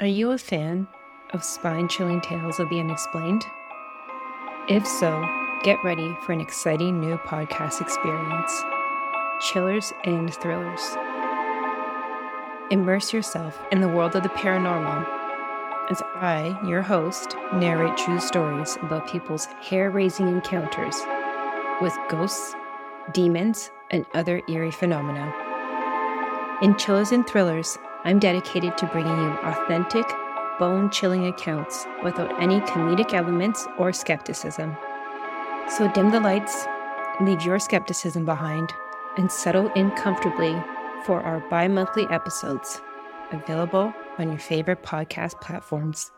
Are you a fan of spine chilling tales of the unexplained? If so, get ready for an exciting new podcast experience Chillers and Thrillers. Immerse yourself in the world of the paranormal as I, your host, narrate true stories about people's hair raising encounters with ghosts, demons, and other eerie phenomena. In Chillers and Thrillers, I'm dedicated to bringing you authentic, bone chilling accounts without any comedic elements or skepticism. So dim the lights, leave your skepticism behind, and settle in comfortably for our bi monthly episodes, available on your favorite podcast platforms.